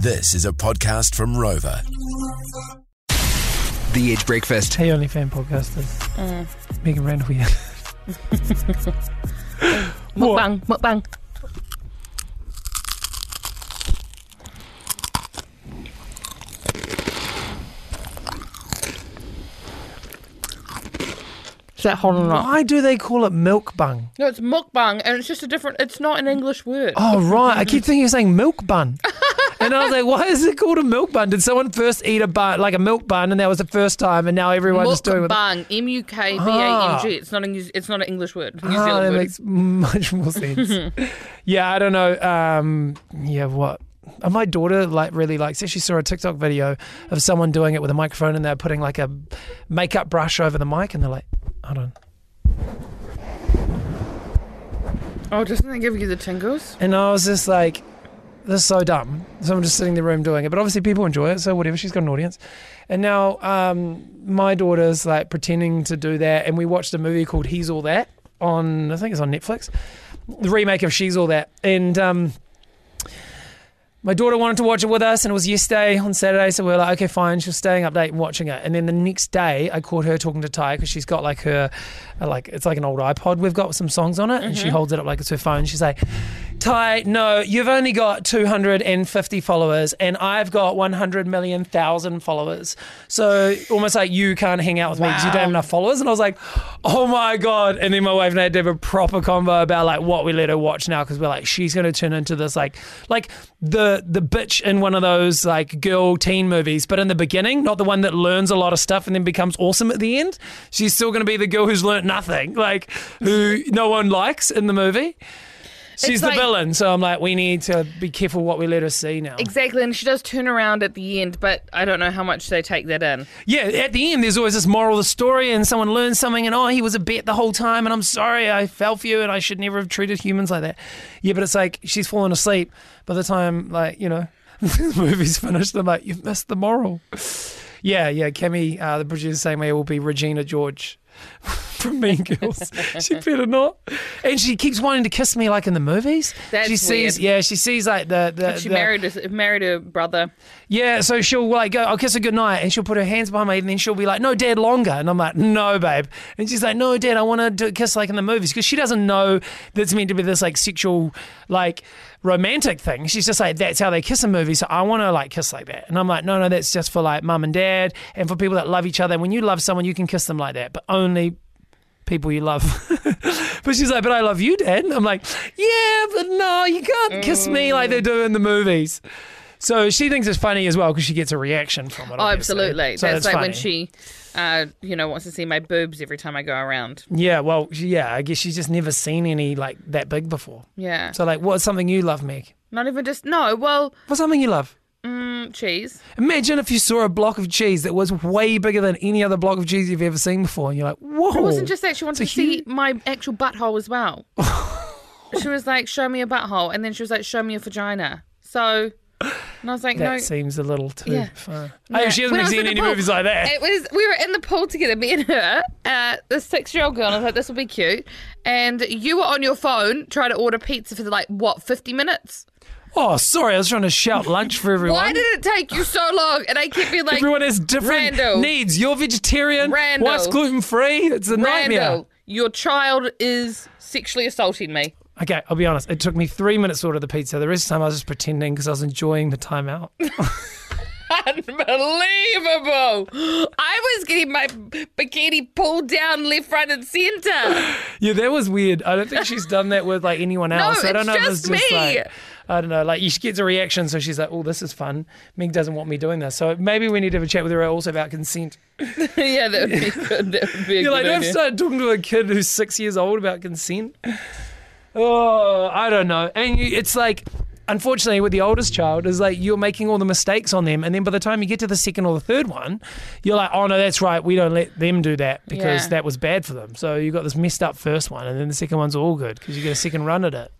This is a podcast from Rover. The Edge Breakfast. Hey, OnlyFan podcasters. Mm. Megan Randell here. Mukbang, mukbang. Is that hot or not? Why do they call it milk bung? No, it's mukbang, and it's just a different. It's not an English word. Oh, right. I keep thinking you're saying milk bun. And I was like, why is it called a milk bun? Did someone first eat a bun, like a milk bun, and that was the first time, and now everyone's just doing it? Mukbang, M U K B A N G. It's not a New- it's not an English word. New Ah, Zealand that word. makes much more sense. yeah, I don't know. Um, yeah, what? Uh, My daughter like really likes it. She saw a TikTok video of someone doing it with a microphone, and they're putting like a makeup brush over the mic, and they're like, hold on. oh, doesn't that give you the tingles? And I was just like, this is so dumb. So I'm just sitting in the room doing it. But obviously people enjoy it, so whatever. She's got an audience. And now um, my daughter's like pretending to do that. And we watched a movie called He's All That on, I think it's on Netflix, the remake of She's All That. And um, my daughter wanted to watch it with us, and it was yesterday on Saturday. So we were like, okay, fine. She was staying up late and watching it. And then the next day, I caught her talking to Ty because she's got like her, uh, like it's like an old iPod. We've got with some songs on it, and she holds it up like it's her phone. She's like, Ty, no, you've only got 250 followers, and I've got 100 million thousand followers. So almost like you can't hang out with me because you don't have enough followers. And I was like, oh my god! And then my wife and I had to have a proper convo about like what we let her watch now because we're like, she's going to turn into this like, like the the bitch in one of those like girl teen movies, but in the beginning, not the one that learns a lot of stuff and then becomes awesome at the end. She's still going to be the girl who's learnt nothing, like who no one likes in the movie. She's the like- villain, so I'm like, we need to be careful what we let her see now. Exactly, and she does turn around at the end, but I don't know how much they take that in. Yeah, at the end, there's always this moral of the story, and someone learns something, and oh, he was a bet the whole time, and I'm sorry, I fell for you, and I should never have treated humans like that. Yeah, but it's like she's fallen asleep by the time, like, you know, the movie's finished. I'm like, you've missed the moral. Yeah, yeah, Cammy, uh, the producer's saying it will be Regina George from Mean Girls. she better not. And she keeps wanting to kiss me like in the movies. That's she sees, weird. yeah, she sees like the. the She the- married a, married her brother. yeah, so she'll like go, I'll kiss her goodnight, and she'll put her hands behind me, and then she'll be like, no, dad, longer. And I'm like, no, babe. And she's like, no, dad, I want to kiss like in the movies. Because she doesn't know that it's meant to be this like sexual, like romantic thing. She's just like, that's how they kiss in movies. So I want to like kiss like that. And I'm like, no, no, that's just for like mum and dad and for people that love each other. And when you love someone, you can kiss them like that, but only people you love. but she's like, but I love you, dad. And I'm like, yeah, but no, you can't kiss me like they do in the movies. So she thinks it's funny as well because she gets a reaction from it. Oh, obviously. absolutely. So That's like when she, uh, you know, wants to see my boobs every time I go around. Yeah, well, yeah, I guess she's just never seen any like that big before. Yeah. So like, what's something you love, Meg? Not even just no. Well, What's something you love? Mm, cheese. Imagine if you saw a block of cheese that was way bigger than any other block of cheese you've ever seen before, and you're like, whoa! It wasn't just that. She wanted to a see my actual butthole as well. she was like, "Show me a butthole," and then she was like, "Show me a vagina." So, and I was like, That "No." seems a little too Yeah. far. Yeah. Oh, she hasn't was seen any pool, movies like that. It was we were in the pool together, me and her, uh, the six-year-old girl. And I was like, "This will be cute," and you were on your phone trying to order pizza for like what fifty minutes. Oh, sorry, I was trying to shout lunch for everyone. Why did it take you so long? And I kept being like, Everyone has different Randell. needs. You're vegetarian. Randell. What's gluten free? It's a nightmare. Randell, your child is sexually assaulting me. Okay, I'll be honest. It took me three minutes to order the pizza. The rest of the time, I was just pretending because I was enjoying the time out. Unbelievable. I was getting my bikini pulled down left, right, and center. yeah, that was weird. I don't think she's done that with like anyone else. I don't know if it's just just me. like I don't know. Like she gets a reaction, so she's like, "Oh, this is fun." Meg doesn't want me doing this, so maybe we need to have a chat with her also about consent. yeah, that would be good. That would be a You're like, good don't idea. start talking to a kid who's six years old about consent. Oh, I don't know. And you, it's like, unfortunately, with the oldest child, is like you're making all the mistakes on them, and then by the time you get to the second or the third one, you're like, oh no, that's right, we don't let them do that because Yeah. that was bad for them. So you got this messed up first one, and then the second one's all good because you get a second run at it.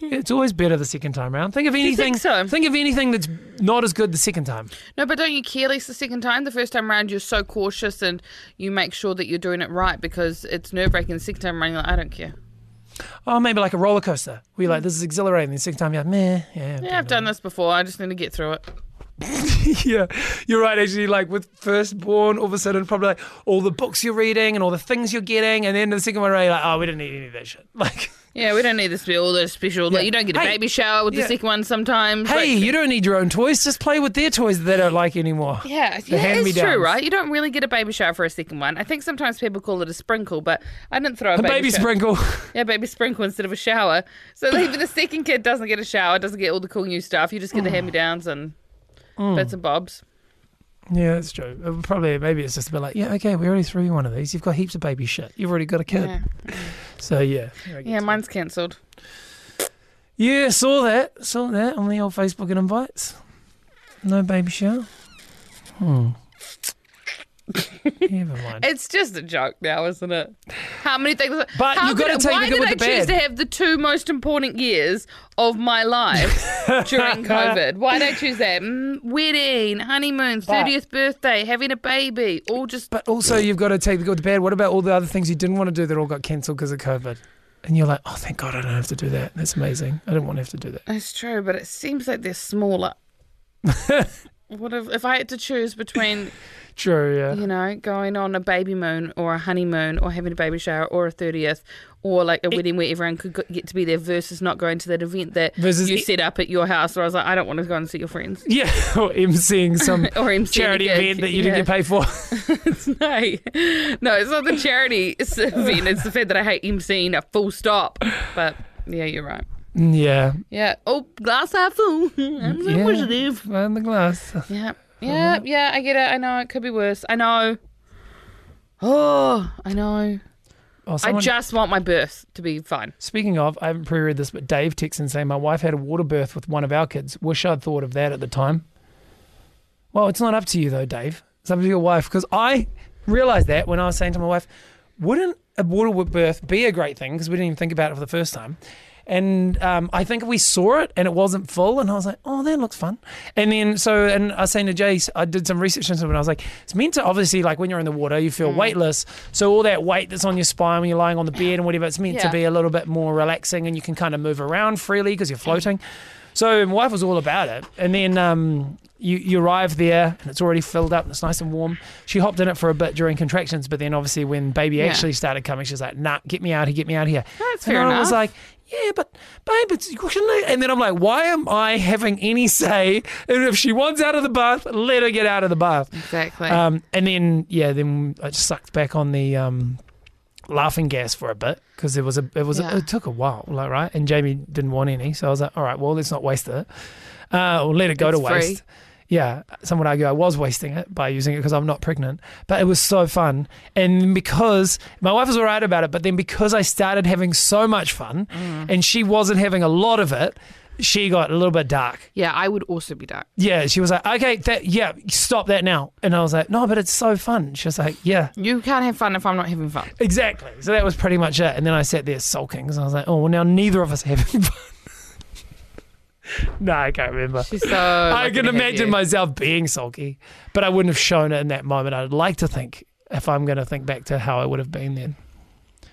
It's always better the second time round. Think of anything. think so? think of anything that's not as good the second time. No, but don't you care less the second time? The first time around, you're so cautious and you make sure that you're doing it right because it's nerve wracking. The second time around, you're like, I don't care. Oh, maybe like a roller coaster. Where you're like, this is exhilarating. The second time you're like, meh. Yeah, Yeah, I've done this before. I just need to get through it. yeah, you're right. Actually, like with firstborn, all of a sudden, probably like all the books you're reading and all the things you're getting, and then the second one, right, you're like, oh, we don't need any of that shit. Like, Yeah, we don't need this to be all those special. Like, you don't get a Hey, baby shower with yeah. the second one sometimes. hey, Like, you don't need your own toys. Just play with their toys that they don't like anymore. Yeah, The yeah, it's true, right? You don't really get a baby shower for a second one. I think sometimes people call it a sprinkle, but I didn't throw a A baby, baby sprinkle. Yeah, baby sprinkle instead of a shower. So even the second kid doesn't get a shower, doesn't get all the cool new stuff. You just get the hand me downs and Mm. bits and bobs. yeah, that's true. Uh, Probably, maybe it's just a bit like, yeah, okay, we already threw you one of these. You've got heaps of baby shit. You've already got a kid. Yeah, So yeah. Yeah mine's cancelled. Yeah, saw that. Saw that on the old Facebook and invites. No baby shower. Hmm. Never mind. It's just a joke now, isn't it? How many things? But how you gotta could- take the Why good did with I the choose to have the two most important years of my life during COVID? Why did I choose that? Mm, wedding, honeymoon, thirtieth birthday, having a baby, all just But also, you've got to take the good with the bad. What about all the other things you didn't want to do that all got cancelled because of COVID? And you're like, oh, thank God I don't have to do that. That's amazing. I didn't want to have to do that. That's true, but it seems like they're smaller. what if if I had to choose between True, yeah. you know going on a baby moon or a honeymoon or having a baby shower or a thirtieth or like a wedding where everyone could get to be there versus not going to that event that Versus you it- set up at your house where I was like I don't want to go and see your friends Yeah, or emceeing some or MC charity event that you didn't get paid for. no, no, it's not the charity event. It's the fact that I hate emceeing a full stop. But yeah, you're right. Yeah. Yeah. Oh, glass half full. I'm so yeah. positive. And the glass. Yeah. Yeah, yeah, I get it. I know it could be worse. I know. Oh, I know. Oh, someone- I just want my birth to be fine. Speaking of, I haven't pre-read this, but Dave texts and saying my wife had a water birth with one of our kids. Wish I'd thought of that at the time. Well, it's not up to you though, Dave. It's up to your wife because I realized that when I was saying to my wife, wouldn't a water birth be a great thing? Because we didn't even think about it for the first time. And um, I think we saw it and it wasn't full, and I was like, "Oh, that looks fun." And then so, and I was saying to Jace, I did some research into it, and I was like, "It's meant to obviously like when you're in the water, you feel weightless, so all that weight that's on your spine when you're lying on the bed and whatever, it's meant to be a little bit more relaxing, and you can kind of move around freely because you're floating." So my wife was all about it, and then um, you you arrive there and it's already filled up and it's nice and warm. She hopped in it for a bit during contractions, but then obviously when baby Yeah. actually started coming, she's like, "Nah, get me out here, get me out here." That's and fair I was like, "Yeah, but babe, it's shouldn't I-" And then I'm like, "Why am I having any say? And if she wants out of the bath, let her get out of the bath." Exactly. Um, and then yeah, then I just sucked back on the um, laughing gas for a bit because it was a it was Yeah. a, it took a while, like right. And Jamie didn't want any, so I was like, all right, well, let's not waste it, uh, or let it go It's to waste. Yeah, some would argue I was wasting it by using it because I'm not pregnant, but it was so fun. And because my wife was all right about it, but then because I started having so much fun Mm. and she wasn't having a lot of it, she got a little bit dark. yeah, I would also be dark. Yeah, she was like, okay, that, yeah, stop that now. And I was like, no, but it's so fun. She was like, yeah, You can't have fun if I'm not having fun. exactly. So that was pretty much it. And then I sat there sulking because I was like, oh, well, now neither of us are having fun. no, I can't remember. She's so. I can imagine myself being sulky, but I wouldn't have shown it in that moment. I'd like to think if I'm going to think back to how I would have been then.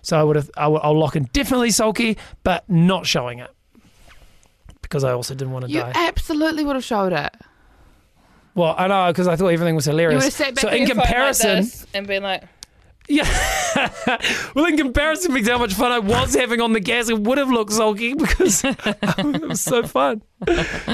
So I would have, I will, I'll lock in definitely sulky, but not showing it because I also didn't want to You die. absolutely would have showed it. Well, I know because I thought everything was You would hilarious. have sat back so in your phone like comparison, this and been like, yeah. well, in comparison with how much fun I was having on the gas, it would have looked sulky because it was so fun.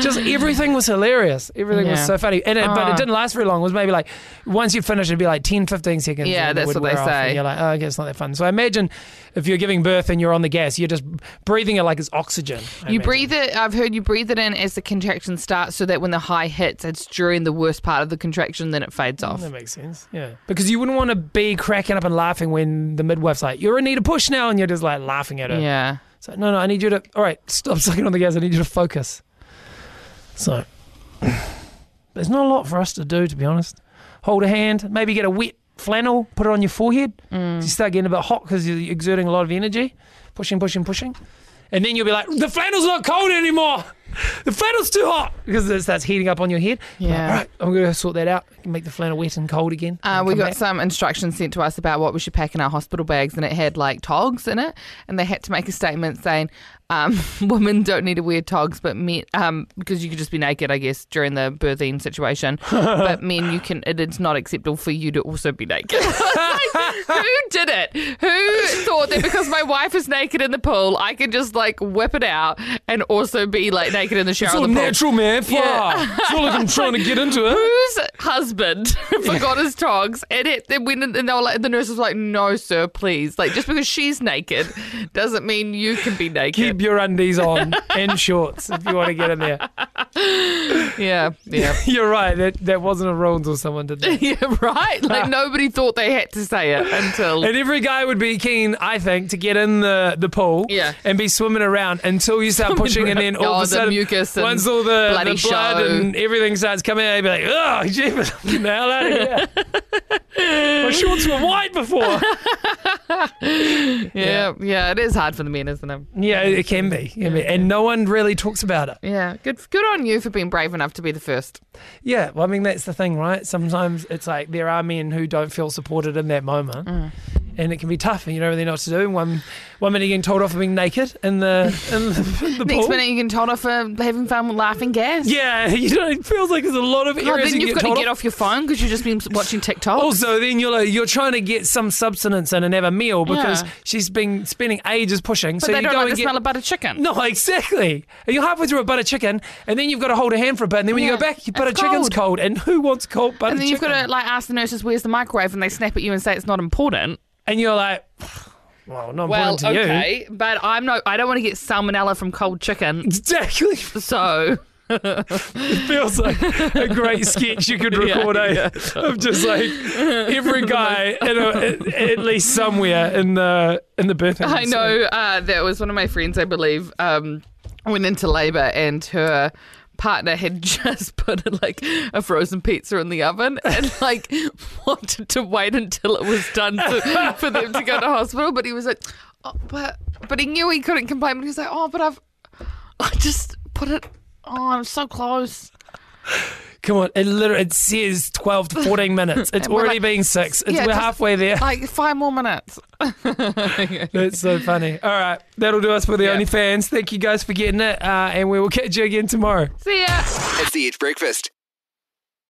Just everything was hilarious. Everything was Yeah. so funny, and it, but it didn't last very long. It was maybe like once you finish, it'd be like 10, 15 seconds. Yeah, and it that's would what they wear off, and say. you're like, oh, okay, it's not that fun. So I imagine if you're giving birth and you're on the gas, you're just breathing it like it's oxygen. I you imagine. breathe it. I've heard you breathe it in as the contraction starts, so that when the high hits, it's during the worst part of the contraction, then it fades mm, off. That makes sense. Yeah. Because you wouldn't want to be cracking up and laughing when the midwife's like, you're in need of push now. And you're just like laughing at her. Yeah. So, no, no, I need you to, all right, stop sucking on the gas. I need you to focus. So, there's not a lot for us to do, to be honest. Hold a hand, maybe get a wet flannel, put it on your forehead. Mm. You start getting a bit hot because you're exerting a lot of energy, pushing, pushing, pushing. And then you'll be like, the flannel's not cold anymore. the flannel's too hot because it starts heating up on your head. Yeah. All right, I'm going to sort that out. Make the flannel wet and cold again. Uh, we got back. some instructions sent to us about what we should pack in our hospital bags, and it had like togs in it, and they had to make a statement saying um, women don't need to wear togs, but men, um, because you could just be naked, I guess, during the birthing situation. but men, you can. It, it's not acceptable for you to also be naked. Like, who did it? Who thought that because my wife is naked in the pool, I can just like whip it out and also be like naked in the shower? It's all the natural, man. Yeah. Yeah. It's not like I'm trying to get into it. whose husband forgot his togs and it they went in, and they were like the nurse was like no sir please like just because she's naked doesn't mean you can be naked Keep your undies on and shorts if you want to get in there. yeah yeah You're right. That that wasn't a rule until someone did that. yeah right like nobody thought they had to say it until And every guy would be keen, I think, to get in the, the pool Yeah. and be swimming around until you start pushing, and then all Oh, of a sudden, mucus and once all the, bloody the blood show. and everything starts coming out, you'd be like, oh, jeepers, get the hell out of here. My shorts were white before. yeah yeah it is hard for the men isn't it yeah, it can be. It can be. And no one really talks about it. yeah good good on you for being brave enough to be the first Yeah, well, I mean, that's the thing, right? Sometimes it's like there are men who don't feel supported in that moment. Mm. And it can be tough, and you don't really know what to do. One, one minute you're getting told off for being naked in the in the, in the next pool. minute you can told off for having fun with laughing gas Yeah, you know, it feels like there's a lot of Oh, areas then you you've get got to get off. off your phone because you've just been watching TikTok. Also, then you're like, you're trying to get some substance in and have a meal because Yeah. she's been spending ages pushing. but so they you don't go like and the get smell of butter chicken. no, exactly. And you're halfway through a butter chicken, and then you've got to hold a hand for a bit, and then when you Yeah. go back, your butter It's chicken's cold. cold, and who wants cold butter chicken? and then you've chicken? got to like ask the nurses where's the microwave, and they snap at you and say it's not important. And you're like, well, not Well, important to you. okay, but I'm no, I don't want to get salmonella from cold chicken. Exactly. So It feels like a great sketch you could Yeah, record, eh? yeah. Of just like every guy in a, at, least somewhere in the in the birthing. I know uh, that was one of my friends, I believe, um, went into labour and her partner had just put like a frozen pizza in the oven and like wanted to wait until it was done to, for them to go to hospital. But he was like, oh, but but he knew he couldn't complain. But he was like, oh, but I've I just put it. Oh, I'm so close. Come on, it literally it says twelve to fourteen minutes. It's already like- been six. It's, Yeah, we're halfway there. Like five more minutes. That's so funny. All right, that'll do us for the Yeah. OnlyFans. Thank you guys for getting it, uh, and we will catch you again tomorrow. See ya. It's the Edge Breakfast.